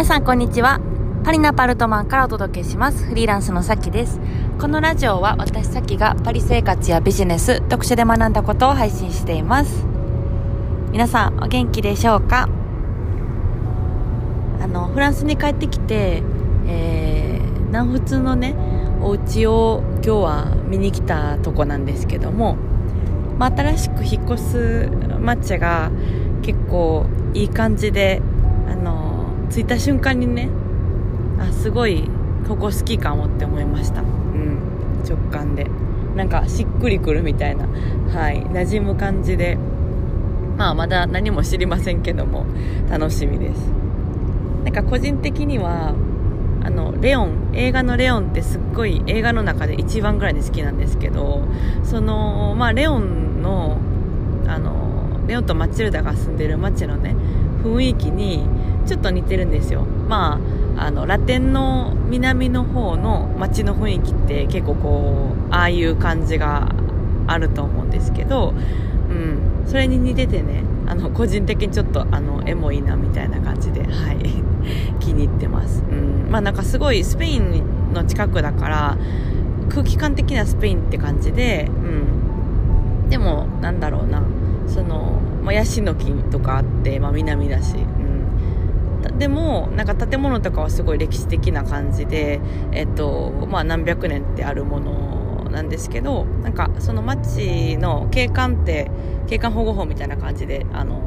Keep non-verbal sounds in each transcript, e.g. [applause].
皆さんこんにちは。パリナパルトマンからお届けします。フリーランスのさきです。このラジオは私さきがパリ生活やビジネス読書で学んだことを配信しています。皆さんお元気でしょうか？あのフランスに帰ってきて、えー、南仏のねお家を今日は見に来たとこなんですけども、まあ、新しく引っ越す抹茶が結構いい感じであの着いた瞬間にねあすごいここ好きかもって思いました。うん。直感で。なんかしっくりくるみたいな。はい。馴染む感じで。まあまだ何も知りませんけども楽しみです。なんか個人的にはあのレオン映画のレオンってすっごい映画の中で一番ぐらいで好きなんですけどそのまあレオンのあのレオンとマチルダが住んでる街のね雰囲気にちょっと似てるんですよ。まああのラテンの南の方の街の雰囲気って結構こうああいう感じがあると思うんですけど、うん、それに似ててねあの個人的にちょっとあのエモいなみたいな感じで、はい、[laughs] 気に入ってます、うん。まあ、なんかすごいスペインの近くだから空気感的にはスペインって感じで、うん、でもなんだろうな。その、まあ、ヤシの木とかあって、まあ、南だし、でもなんか建物とかはすごい歴史的な感じで、えっとまあ、何百年ってあるものなんですけどなんかその町の景観って景観保護法みたいな感じであの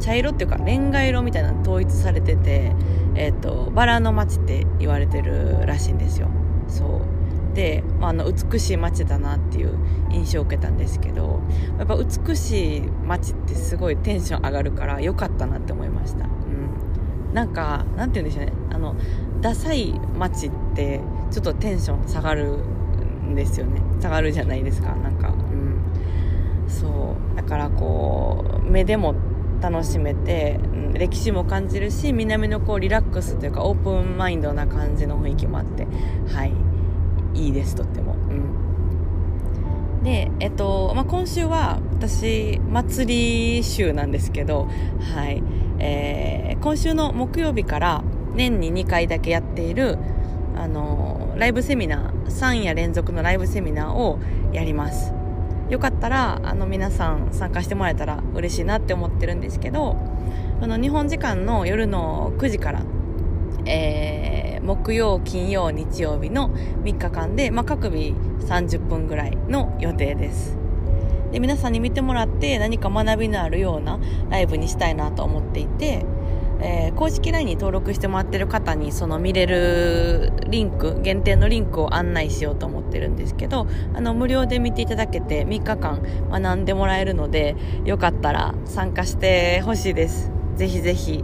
茶色っていうかレンガ色みたいなの統一されてて、えーと、バラの街って言われてるらしいんですよ。そう。で、まあ、あの美しい街だなっていう印象を受けたんですけどやっぱ美しい街ってすごいテンション上がるから良かったなって思いました、うん、なんかなんて言うんでしょうね。あのダサい街ってちょっとテンション下がるんですよね。下がるじゃないですか。なんかうん。そう。だからこう目でも楽しめて、うん、歴史も感じるし南のこうリラックスというかオープンマインドな感じの雰囲気もあってはい。いいですとっても、うん、でえっと、まあ、今週は私祭り週なんですけどはい、えー、今週の木曜日から年に2回だけやっているあのライブセミナー3夜連続のライブセミナーをやります。よかったらあの皆さん参加してもらえたら嬉しいなって思ってるんですけどあの日本時間の夜の9時から、えー、木曜金曜日曜日の3日間で、まあ、各日30分ぐらいの予定です。で皆さんに見てもらって何か学びのあるようなライブにしたいなと思っていてえー、公式 LINE に登録してもらってる方にその見れるリンク限定のリンクを案内しようと思ってるんですけどあの無料で見ていただけて3日間学んでもらえるのでよかったら参加してほしいです。ぜひぜひ。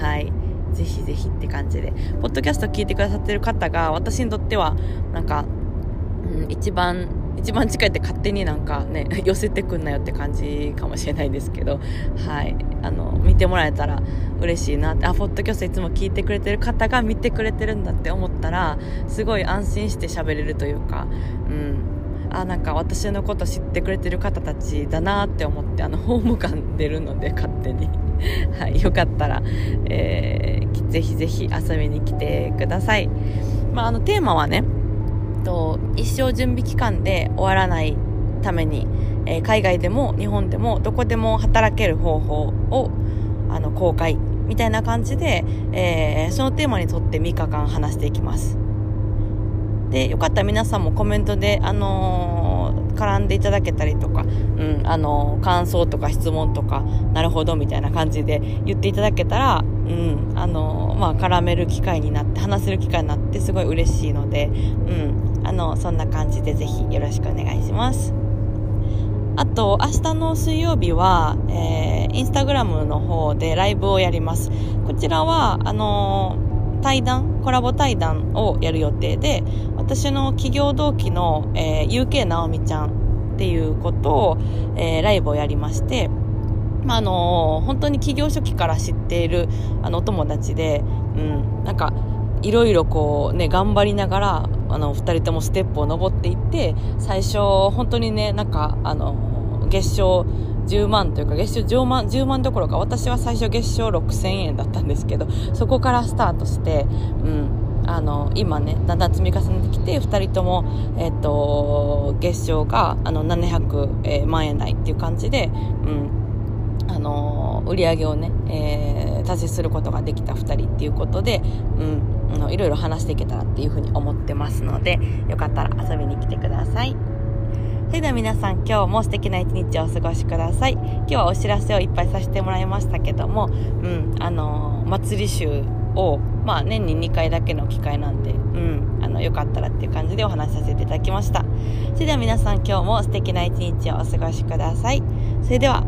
はい。ぜひぜひって感じで。ポッドキャスト聞いてくださってる方が私にとってはなんか、うん、一番一番近いって勝手になんかね [laughs] 寄せてくんなよって感じかもしれないですけど。はい。あの見てもらえたら嬉しいなって。あポッドキャストいつも聞いてくれてる方が見てくれてるんだって思ったらすごい安心して喋れるというか。うん。あなんか私のこと知ってくれてる方たちだなって思ってあのホーム感出るので勝手に。[laughs] はい。よかったら、えー、ぜひぜひ遊びに来てくださいまああのテーマはねと一生準備期間で終わらないために、えー、海外でも日本でもどこでも働ける方法をあの公開みたいな感じで、えー、そのテーマにとって3日間話していきます。で、よかったら皆さんもコメントで、あのー、絡んでいただけたりとか、うん、あの、感想とか質問とか、なるほどみたいな感じで言っていただけたら、うん、あの、まあ、絡める機会になって、話せる機会になってすごい嬉しいので、うん、あの、そんな感じでぜひよろしくお願いします。あと、明日の水曜日は、えー、インスタグラムの方でライブをやります。こちらは、あのー、対談、コラボ対談をやる予定で、私の企業同期の、えー、UK 直美ちゃんっていうことを、えー、ライブをやりまして、まあ、あの、本当に企業初期から知っている、あの、お友達で、うん、なんか、いろいろこうね、頑張りながら、あの、二人ともステップを登っていって、最初、本当にね、なんか、あの、月賞10万というか月賞10万 ,10 万どころか私は最初月賞6000円だったんですけどそこからスタートして、うん、あの今ねだんだん積み重ねてきて2人とも、えーと、月賞があの700万円台っていう感じで、うん。あの売り上げをね、えー、達成することができた2人っていうことで、うん、あのいろいろ話していけたらっていうふうに思ってますのでよかったら遊びに来てください。それでは皆さん今日も素敵な一日をお過ごしください。今日はお知らせをいっぱいさせてもらいましたけどもうん。あの祭り集をまあ年に2回だけの機会なんでうんあのよかったらっていう感じでお話しさせていただきました。それでは皆さん今日も素敵な一日をお過ごしください。それでは。